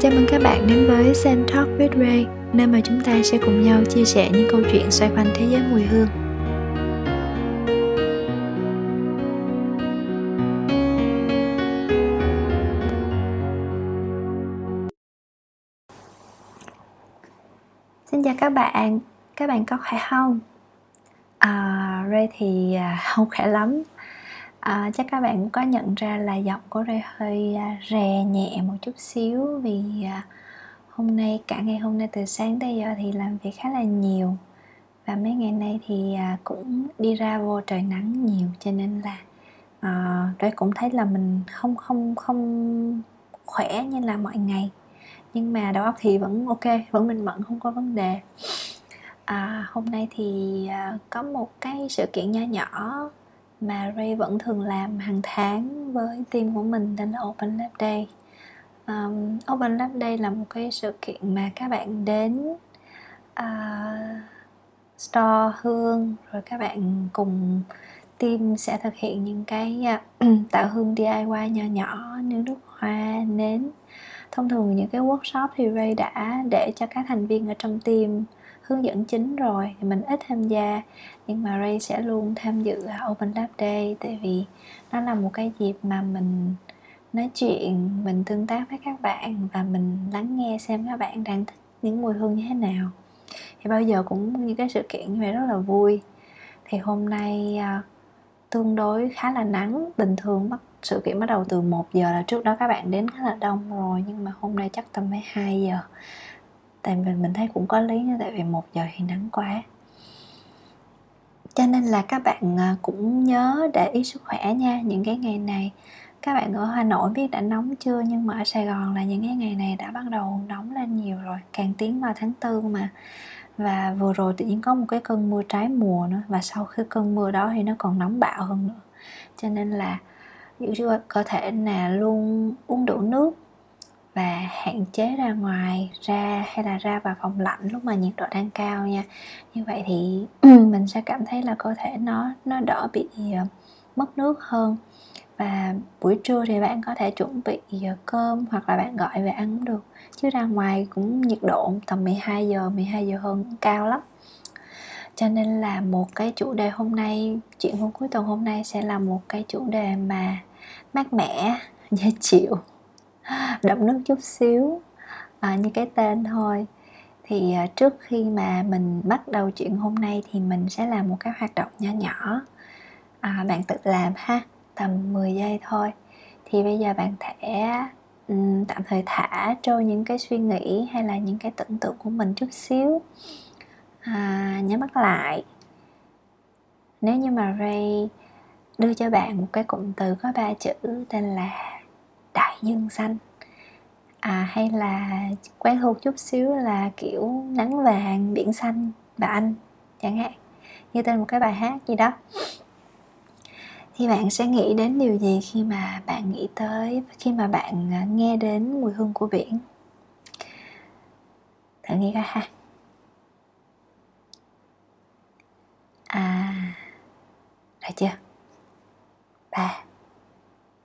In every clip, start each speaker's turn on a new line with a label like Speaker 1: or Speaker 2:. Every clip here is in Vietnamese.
Speaker 1: Chào mừng các bạn đến với Sen Talk with Ray, nơi mà chúng ta sẽ cùng nhau chia sẻ những câu chuyện xoay quanh thế giới mùi hương. Xin chào các bạn, các bạn có khỏe không? À, Ray thì à, không khỏe lắm à, chắc các bạn cũng có nhận ra là giọng của Ray hơi à, rè nhẹ một chút xíu vì à, hôm nay cả ngày hôm nay từ sáng tới giờ thì làm việc khá là nhiều. Và mấy ngày nay thì à, cũng đi ra vô trời nắng nhiều cho nên là ờ, à, Ray cũng thấy là mình không không không khỏe như là mọi ngày. Nhưng mà đầu óc thì vẫn ok vẫn minh mẫn không có vấn đề. À, hôm nay thì à, có một cái sự kiện nho nhỏ mà Ray vẫn thường làm hàng tháng với team của mình tên là Open Lab Day. Um, Open Lab Day là một cái sự kiện mà các bạn đến uh, store hương rồi các bạn cùng team sẽ thực hiện những cái uh, tạo hương DIY nhỏ nhỏ như nước hoa nến. Thông thường những cái workshop thì Ray đã để cho các thành viên ở trong team hướng dẫn chính rồi thì mình ít tham gia. Nhưng mà Ray sẽ luôn tham dự Open Lab Day tại vì nó là một cái dịp mà mình nói chuyện mình tương tác với các bạn và mình lắng nghe xem các bạn đang thích những mùi hương như thế nào. Thì bao giờ cũng như cái sự kiện như vậy rất là vui. Thì hôm nay uh, tương đối khá là nắng. Bình thường bắt sự kiện bắt đầu từ 1 giờ là trước đó các bạn đến khá là đông rồi nhưng mà hôm nay chắc tầm 12 giờ tại vì mình thấy cũng có lý nha, tại vì một giờ thì nắng quá. Cho nên là các bạn à, cũng nhớ để ý sức khỏe nha, những cái ngày này. Các bạn ở Hà Nội biết đã nóng chưa? Nhưng mà ở Sài Gòn là những cái ngày này đã bắt đầu nóng lên nhiều rồi, càng tiến vào tháng tư mà. Và vừa rồi tự nhiên có một cái cơn mưa trái mùa nữa, và sau khi cơn mưa đó thì nó còn nóng bạo hơn nữa. Cho nên là giữ cho cơ thể là luôn uống đủ nước và hạn chế ra ngoài ra hay là ra vào phòng lạnh lúc mà nhiệt độ đang cao nha. Như vậy thì mình sẽ cảm thấy là cơ thể nó nó đỡ bị ờ, mất nước hơn. Và buổi trưa thì bạn có thể chuẩn bị ờ, cơm hoặc là bạn gọi về ăn cũng được. Chứ ra ngoài cũng nhiệt độ tầm 12 giờ 12 giờ hơn cao lắm. Cho nên là một cái chủ đề hôm nay, chuyện hôm cuối tuần hôm nay sẽ là một cái chủ đề mà mát mẻ, dễ chịu đậm nước chút xíu à, như cái tên thôi. Thì à, trước khi mà mình bắt đầu chuyện hôm nay thì mình sẽ làm một cái hoạt động nhỏ nhỏ. À, bạn tự làm ha tầm 10 giây thôi. Thì bây giờ bạn thể um, tạm thời thả trôi những cái suy nghĩ hay là những cái tưởng tượng của mình chút xíu. À, nhắm mắt lại. Nếu như mà Ray đưa cho bạn một cái cụm từ có ba chữ tên là đại dương xanh. À hay là quen thuộc chút xíu là kiểu nắng vàng, biển xanh và anh, chẳng hạn, như tên một cái bài hát gì đó. Thì bạn sẽ nghĩ đến điều gì khi mà bạn nghĩ tới, khi mà bạn à, nghe đến mùi hương của biển? Thử nghĩ coi ha. À rồi chưa? Ba,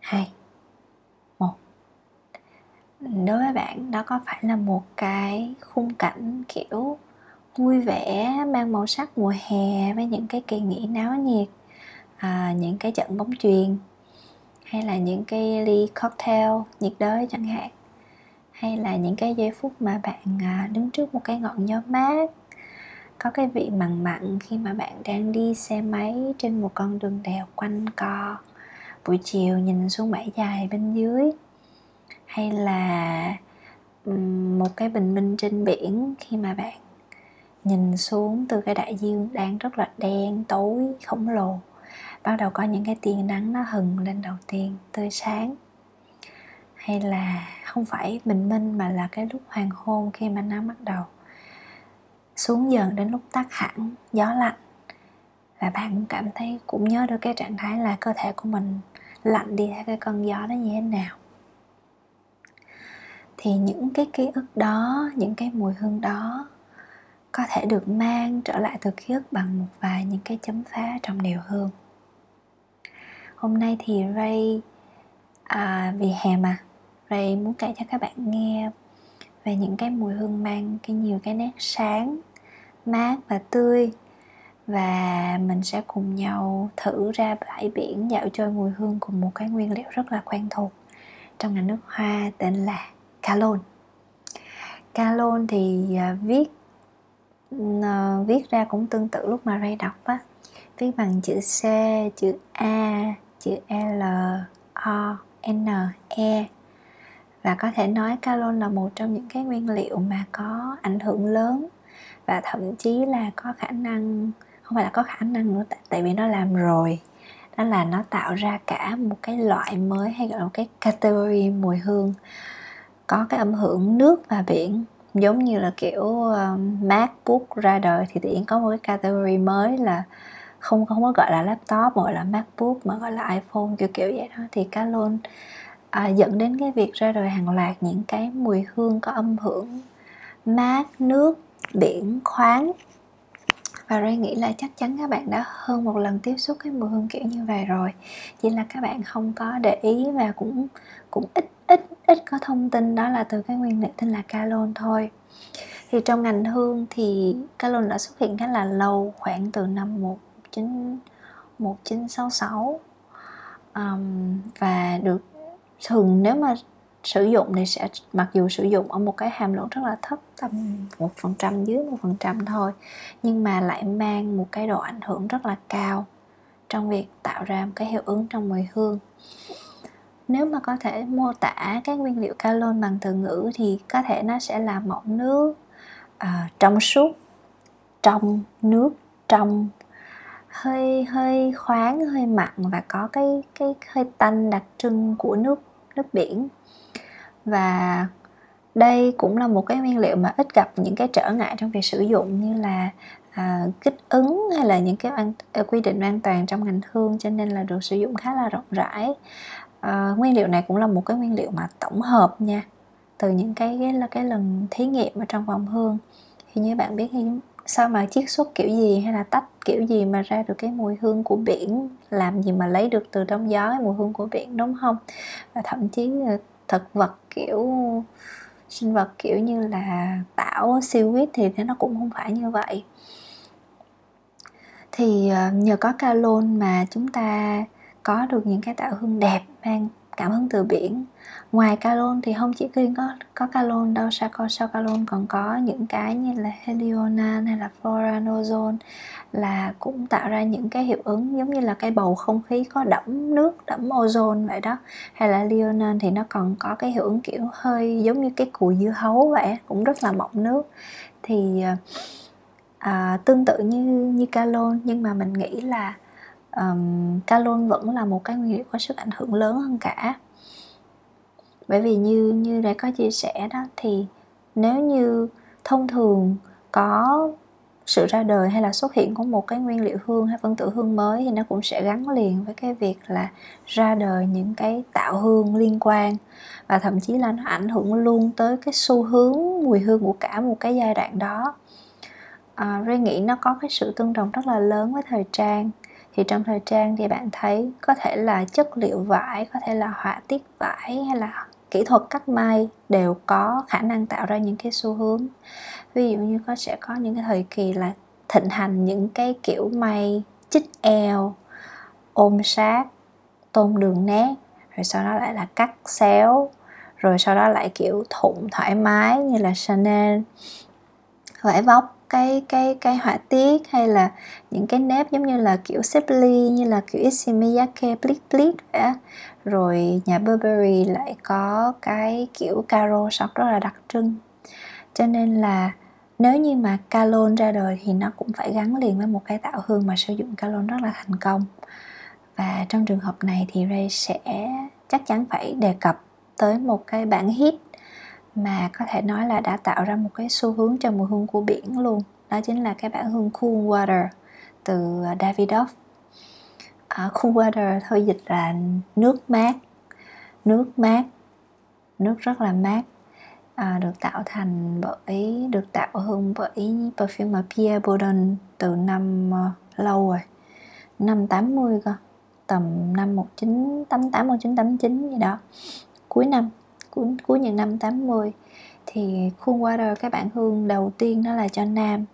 Speaker 1: hai đối với bạn đó có phải là một cái khung cảnh kiểu vui vẻ mang màu sắc mùa hè với những cái kỳ nghỉ náo nhiệt à, những cái trận bóng chuyền hay là những cái ly cocktail nhiệt đới chẳng hạn hay là những cái giây phút mà bạn à, đứng trước một cái ngọn gió mát có cái vị mặn mặn khi mà bạn đang đi xe máy trên một con đường đèo quanh co buổi chiều nhìn xuống bãi dài bên dưới hay là một cái bình minh trên biển khi mà bạn nhìn xuống từ cái đại dương đang rất là đen, tối, khổng lồ? Bắt đầu có những cái tia nắng nó hừng lên đầu tiên, tươi sáng. Hay là không phải bình minh mà là cái lúc hoàng hôn khi mà nó bắt đầu xuống dần đến lúc tắt hẳn, gió lạnh. Và bạn cũng cảm thấy, cũng nhớ được cái trạng thái là cơ thể của mình lạnh đi theo cái cơn gió đó như thế nào thì những cái ký ức đó những cái mùi hương đó có thể được mang trở lại từ ký ức bằng một vài những cái chấm phá trong điều hương. Hôm nay thì ray à, vì hè mà ray muốn kể cho các bạn nghe về những cái mùi hương mang cái nhiều cái nét sáng mát và tươi. Và mình sẽ cùng nhau thử ra bãi biển dạo chơi mùi hương cùng một cái nguyên liệu rất là quen thuộc trong ngành nước hoa tên là calon. Calon thì uh, viết uh, viết ra cũng tương tự lúc mà Ray đọc á. Viết bằng chữ C, chữ A, chữ L, O, N, E. Và có thể nói calon là một trong những cái nguyên liệu mà có ảnh hưởng lớn và thậm chí là có khả năng không phải là có khả năng nữa tại, tại vì nó làm rồi. Đó là nó tạo ra cả một cái loại mới hay gọi là một cái category mùi hương có cái âm hưởng nước và biển giống như là kiểu um, MacBook ra đời thì tự có một cái category mới là không không có gọi là laptop mà gọi là MacBook mà gọi là iPhone kiểu kiểu vậy đó. Thì cá luôn à, dẫn đến cái việc ra đời hàng loạt những cái mùi hương có âm hưởng mát nước biển khoáng và Ray nghĩ là chắc chắn các bạn đã hơn một lần tiếp xúc cái mùi hương kiểu như vậy rồi. Chỉ là các bạn không có để ý và cũng cũng ít ít ít có thông tin đó là từ cái nguyên liệu tên là calon thôi. Thì trong ngành hương thì calon đã xuất hiện khá là lâu khoảng từ năm 19 1966 um, và được thường nếu mà sử dụng thì sẽ mặc dù sử dụng ở một cái hàm lượng rất là thấp tầm một phần trăm dưới một phần trăm thôi nhưng mà lại mang một cái độ ảnh hưởng rất là cao trong việc tạo ra một cái hiệu ứng trong mùi hương. Nếu mà có thể mô tả các nguyên liệu calon bằng từ ngữ thì có thể nó sẽ là mọng nước à, trong suốt trong nước trong hơi hơi khoáng hơi mặn và có cái cái hơi tanh đặc trưng của nước nước biển và đây cũng là một cái nguyên liệu mà ít gặp những cái trở ngại trong việc sử dụng như là à, kích ứng hay là những cái an, à, quy định an toàn trong ngành hương cho nên là được sử dụng khá là rộng rãi. À, nguyên liệu này cũng là một cái nguyên liệu mà tổng hợp nha từ những cái cái là cái lần thí nghiệm ở trong vòng hương. Thì như bạn biết thì sao mà chiết xuất kiểu gì hay là tách kiểu gì mà ra được cái mùi hương của biển làm gì mà lấy được từ đông gió cái mùi hương của biển đúng không? Và thậm chí thực vật, kiểu, sinh vật kiểu như là tảo, siêu huyết thì nó cũng không phải như vậy. Thì ờ, nhờ có calon mà chúng ta có được những cái tạo hương đẹp mang cảm hứng từ biển. Ngoài calon thì không chỉ riêng có có calon đâu sao có sau calon còn có những cái như là helionan hay là floranozone là cũng tạo ra những cái hiệu ứng giống như là cái bầu không khí có đẫm nước đẫm ozone vậy đó. Hay là leonan thì nó còn có cái hiệu ứng kiểu hơi giống như cái cùi dưa hấu vậy cũng rất là mọng nước. Thì à, à tương tự như như calon nhưng mà mình nghĩ là um, luôn vẫn là một cái nguyên liệu có sức ảnh hưởng lớn hơn cả. Bởi vì như như đã có chia sẻ đó thì nếu như thông thường có sự ra đời hay là xuất hiện của một cái nguyên liệu hương hay phân tử hương mới thì nó cũng sẽ gắn liền với cái việc là ra đời những cái tạo hương liên quan. Và thậm chí là nó ảnh hưởng luôn tới cái xu hướng mùi hương của cả một cái giai đoạn đó. À, Ray nghĩ nó có cái sự tương đồng rất là lớn với thời trang thì trong thời trang thì bạn thấy có thể là chất liệu vải, có thể là họa tiết vải hay là kỹ thuật cắt may đều có khả năng tạo ra những cái xu hướng. Ví dụ như có sẽ có những cái thời kỳ là thịnh hành những cái kiểu may, chích eo, ôm sát tôn đường nét, rồi sau đó lại là cắt xéo, rồi sau đó lại kiểu thụng thoải mái như là Chanel, vải vóc cái cái cái họa tiết hay là những cái nếp giống như là kiểu xếp ly như là kiểu Ishimiyake Blick Blick vậy rồi nhà Burberry lại có cái kiểu caro sọc rất là đặc trưng. Cho nên là nếu như mà calon ra đời thì nó cũng phải gắn liền với một cái tạo hương mà sử dụng calon rất là thành công. Và trong trường hợp này thì Ray sẽ chắc chắn phải đề cập tới một cái bản hit mà có thể nói là đã tạo ra một cái xu hướng cho mùi hương của biển luôn. Đó chính là cái bản hương Cool Water từ à, Davidoff. À, Cool Water thôi dịch là nước mát nước mát nước rất là mát. À, được tạo thành bởi được tạo hương bởi perfumer Pierre Bourdon từ năm uh, lâu rồi năm 80 cơ tầm năm 1988 1989 gì đó cuối năm cuối, cuối những năm 80 thì Cool Water cái bản hương đầu tiên đó là cho nam.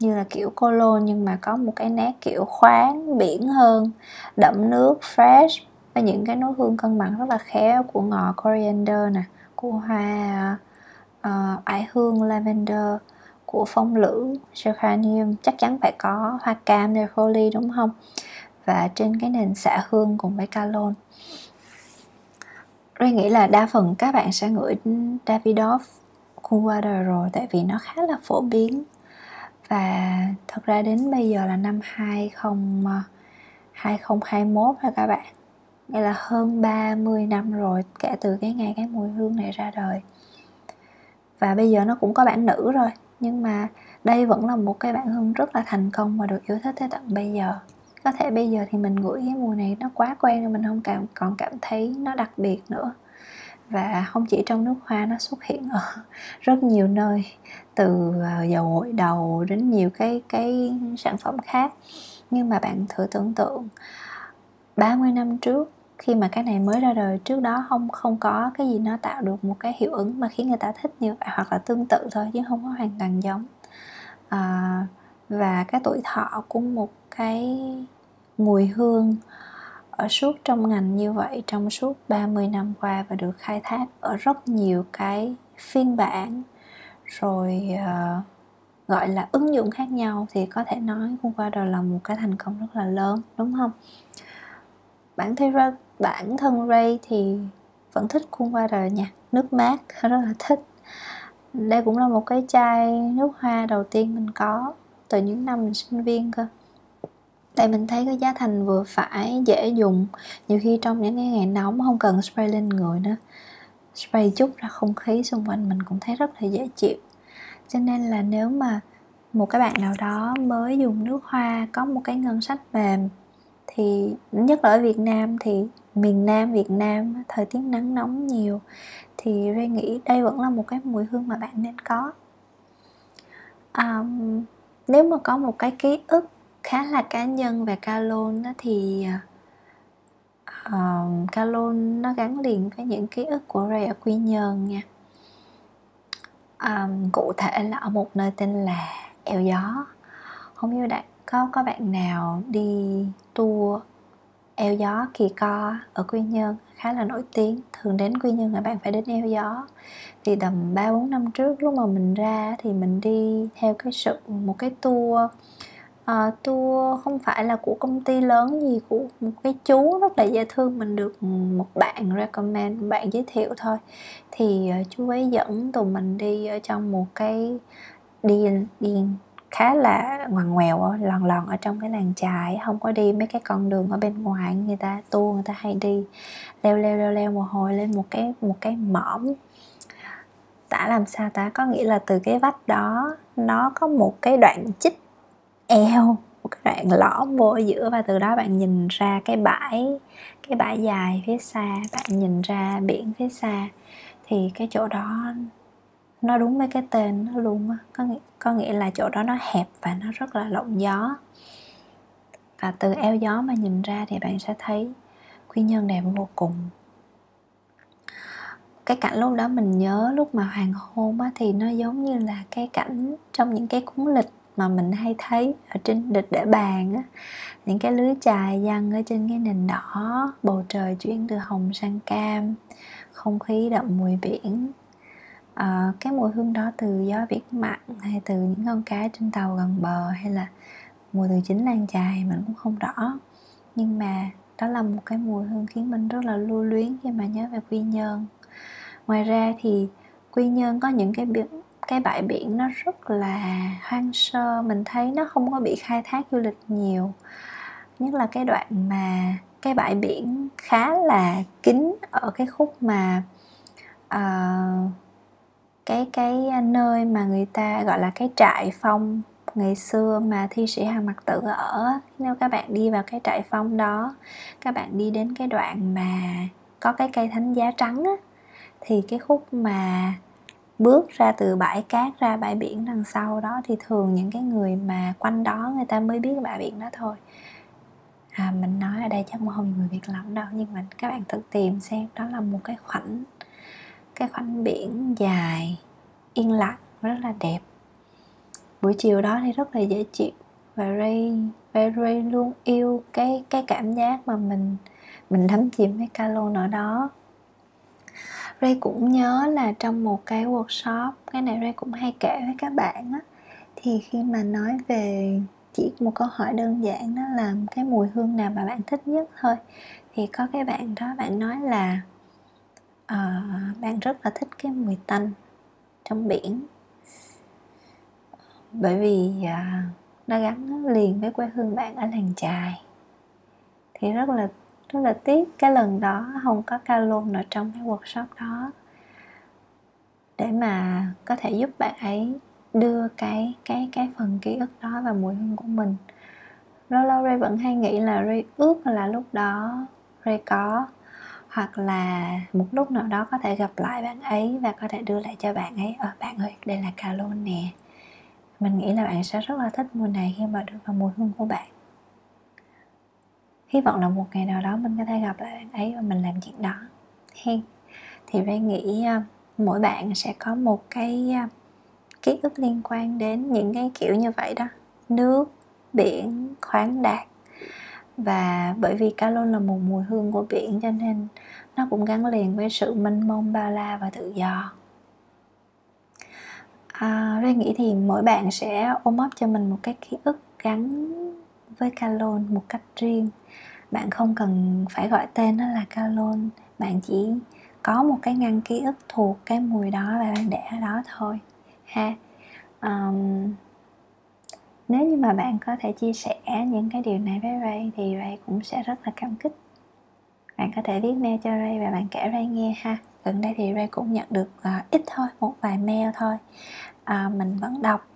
Speaker 1: Như là kiểu cologne nhưng mà có một cái nét kiểu khoáng biển hơn đậm nước fresh và những cái nốt hương cân bằng rất là khéo của ngò coriander nè của hoa uh, ải hương lavender của phong lữ geranium. Chắc chắn phải có hoa cam neroli đúng không? Và trên cái nền xạ hương cùng với calon Ray nghĩ là đa phần các bạn sẽ ngửi Davidoff Cool Water rồi, tại vì nó khá là phổ biến. Và thật ra đến bây giờ là năm 20 2021 rồi các bạn? Nghĩa là hơn 30 năm rồi, kể từ cái ngày cái mùi hương này ra đời. Và bây giờ nó cũng có bản nữ rồi, Nhưng mà đây vẫn là một cái bản hương rất là thành công và được yêu thích tới tận bây giờ có thể bây giờ thì mình ngửi cái mùi này nó quá quen rồi mình không cảm còn cảm thấy nó đặc biệt nữa. Và không chỉ trong nước hoa nó xuất hiện ở rất nhiều nơi từ à, dầu gội đầu đến nhiều cái cái sản phẩm khác. Nhưng mà bạn thử tưởng tượng 30 năm trước khi mà cái này mới ra đời trước đó không không có cái gì nó tạo được một cái hiệu ứng mà khiến người ta thích như vậy hoặc là tương tự thôi chứ không có hoàn toàn giống. À, và cái tuổi thọ của một cái mùi hương ở suốt trong ngành như vậy trong suốt 30 năm qua và được khai thác ở rất nhiều cái phiên bản. Rồi uh, gọi là ứng dụng khác nhau thì có thể nói Cool Water là một cái thành công rất là lớn đúng không? Bản thân bản thân Ray thì vẫn thích cung qua đời nha nước mát rất là thích. Đây cũng là một cái chai nước hoa đầu tiên mình có từ những năm mình sinh viên cơ tại mình thấy cái giá thành vừa phải dễ dùng. Nhiều khi trong những cái ngày nóng không cần spray lên người nữa. Spray chút ra không khí xung quanh mình cũng thấy rất là dễ chịu. Cho nên là nếu mà một cái bạn nào đó mới dùng nước hoa có một cái ngân sách mềm thì nhất là ở Việt Nam thì miền Nam Việt Nam thời tiết nắng nóng nhiều thì Ray nghĩ đây vẫn là một cái mùi hương mà bạn nên có. Um, nếu mà có một cái ký ức khá là cá nhân về Calon đó thì ờ, uh, Calon nó gắn liền với những ký ức của Ray ở Quy Nhơn nha. Um, cụ thể là ở một nơi tên là eo gió. Không biết đã có có bạn nào đi tour eo gió kỳ co ở quy nhơn khá là nổi tiếng thường đến quy nhơn là bạn phải đến eo gió. Thì tầm ba bốn năm trước lúc mà mình ra thì mình đi theo cái sự một cái tour uh, tour không phải là của công ty lớn gì của một cái chú rất là dễ thương mình được một bạn recommend một bạn giới thiệu thôi. Thì uh, chú ấy dẫn tụi mình đi ở trong một cái đi đi khá là ngoằn ngoèo lòn lòn ở trong cái làng trại không có đi mấy cái con đường ở bên ngoài người ta tour người ta hay đi leo leo leo leo một hồi lên một cái một cái mỏm tả làm sao ta? Có nghĩa là từ cái vách đó nó có một cái đoạn chích eo một cái đoạn lõm vô ở giữa và từ đó bạn nhìn ra cái bãi cái bãi dài phía xa bạn nhìn ra biển phía xa. Thì cái chỗ đó nó đúng với cái tên nó luôn á. Có nghĩa, có nghĩa là chỗ đó nó hẹp và nó rất là lộng gió. Và từ eo gió mà nhìn ra thì bạn sẽ thấy quy nhơn đẹp vô cùng. Cái cảnh lúc đó mình nhớ lúc mà hoàng hôn á thì nó giống như là cái cảnh trong những cái cuốn lịch mà mình hay thấy ở trên địch để bàn á những cái lưới chài giăng ở trên cái nền đỏ bầu trời chuyển từ hồng sang cam không khí đậm mùi biển. À, cái mùi hương đó từ gió biển mặn hay từ những con cá trên tàu gần bờ hay là mùi từ chính làng chài mình cũng không rõ. Nhưng mà đó là một cái mùi hương khiến mình rất là lưu luyến khi mà nhớ về quy nhơn. Ngoài ra thì quy nhơn có những cái biển cái bãi biển nó rất là hoang sơ mình thấy nó không có bị khai thác du lịch nhiều. Nhất là cái đoạn mà cái bãi biển khá là kín ở cái khúc mà uh, cái cái nơi mà người ta gọi là cái trại phong ngày xưa mà thi sĩ Hàng Mặc Tử ở. Nếu các bạn đi vào cái trại phong đó các bạn đi đến cái đoạn mà có cái cây thánh giá trắng á thì cái khúc mà bước ra từ bãi cát ra bãi biển đằng sau đó thì thường những cái người mà quanh đó người ta mới biết bãi biển đó thôi. À, mình nói ở đây chắc không người biết lắm đâu nhưng mà các bạn tự tìm xem. Đó là một cái khoảnh cái khoảnh biển dài yên lặng rất là đẹp. Buổi chiều đó thì rất là dễ chịu và Ray Ray, Ray luôn yêu cái cái cảm giác mà mình mình đắm chìm cái calo ở đó. Ray cũng nhớ là trong một cái workshop cái này Ray cũng hay kể với các bạn á thì khi mà nói về chỉ một câu hỏi đơn giản đó là cái mùi hương nào mà bạn thích nhất thôi thì có cái bạn đó bạn nói là uh, bạn rất là thích cái mùi tanh trong biển. Bởi vì uh, nó gắn liền với quê hương bạn ở làng chài. Thì rất là rất là tiếc. Cái lần đó không có ca lôn ở trong cái workshop đó để mà có thể giúp bạn ấy đưa cái cái cái phần ký ức đó vào mùi hương của mình. Lâu lâu Ray vẫn hay nghĩ là Ray ước là lúc đó Ray có, hoặc là một lúc nào đó có thể gặp lại bạn ấy và có thể đưa lại cho bạn ấy ờ bạn ơi đây là cà lôn nè. Mình nghĩ là bạn sẽ rất là thích mùi này khi mà được vào mùi hương của bạn hy vọng là một ngày nào đó mình có thể gặp lại bạn ấy và mình làm chuyện đó. Hen thì Ray nghĩ à, mỗi bạn sẽ có một cái à, ký ức liên quan đến những cái kiểu như vậy đó. Nước biển khoáng đạt. Và bởi vì cá lôn là một mùi hương của biển cho nên nó cũng gắn liền với sự mênh mông bao la và tự do. À, Ray nghĩ thì mỗi bạn sẽ ôm ấp cho mình một cái ký ức gắn với calon một cách riêng bạn không cần phải gọi tên nó là calon. Bạn chỉ có một cái ngăn ký ức thuộc cái mùi đó và bạn để ở đó thôi. Ha. Um, nếu như mà bạn có thể chia sẻ những cái điều này với Ray thì Ray cũng sẽ rất là cảm kích. Bạn có thể viết mail cho Ray và bạn kể Ray nghe ha. Gần đây thì Ray cũng nhận được uh, ít thôi một vài mail thôi. Uh, mình vẫn đọc.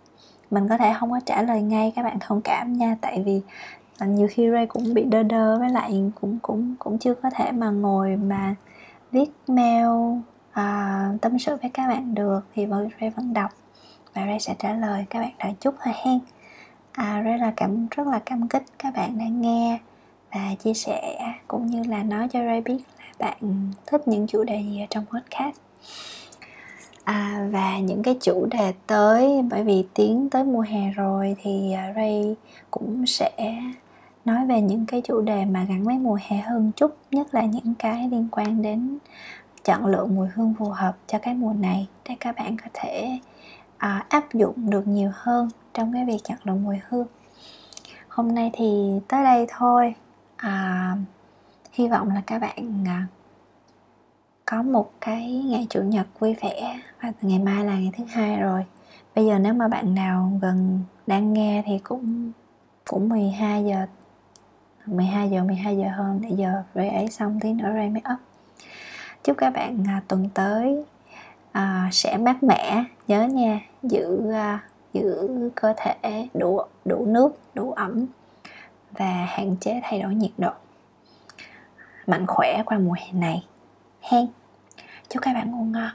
Speaker 1: Mình có thể không có trả lời ngay các bạn thông cảm nha tại vì và nhiều khi Ray cũng bị đơ đơ với lại cũng cũng cũng chưa có thể mà ngồi mà viết mail à, tâm sự với các bạn được thì Ray vẫn đọc. Và Ray sẽ trả lời các bạn đợi chút thôi hen. À, Ray là cảm rất là cảm kích các bạn đang nghe và chia sẻ cũng như là nói cho Ray biết là bạn thích những chủ đề gì ở trong podcast. À, và những cái chủ đề tới bởi vì tiến tới mùa hè rồi thì à, Ray cũng sẽ nói về những cái chủ đề mà gắn với mùa hè hơn chút nhất là những cái liên quan đến chọn lựa mùi hương phù hợp cho cái mùa này để các bạn có thể à, áp dụng được nhiều hơn trong cái việc chọn lựa mùi hương. Hôm nay thì tới đây thôi. À, hy vọng là các bạn à, có một cái ngày chủ nhật vui vẻ và ngày mai là ngày thứ hai rồi. Bây giờ nếu mà bạn nào gần đang nghe thì cũng cũng 12 giờ 12 giờ 12 giờ hơn để giờ ray ấy xong tí nữa ray mới up. Chúc các bạn à, tuần tới à, sẽ mát mẻ nhớ nha giữ à, giữ cơ thể đủ đủ nước đủ ẩm và hạn chế thay đổi nhiệt độ mạnh khỏe qua mùa hè này. Hen chúc các bạn ngủ ngon.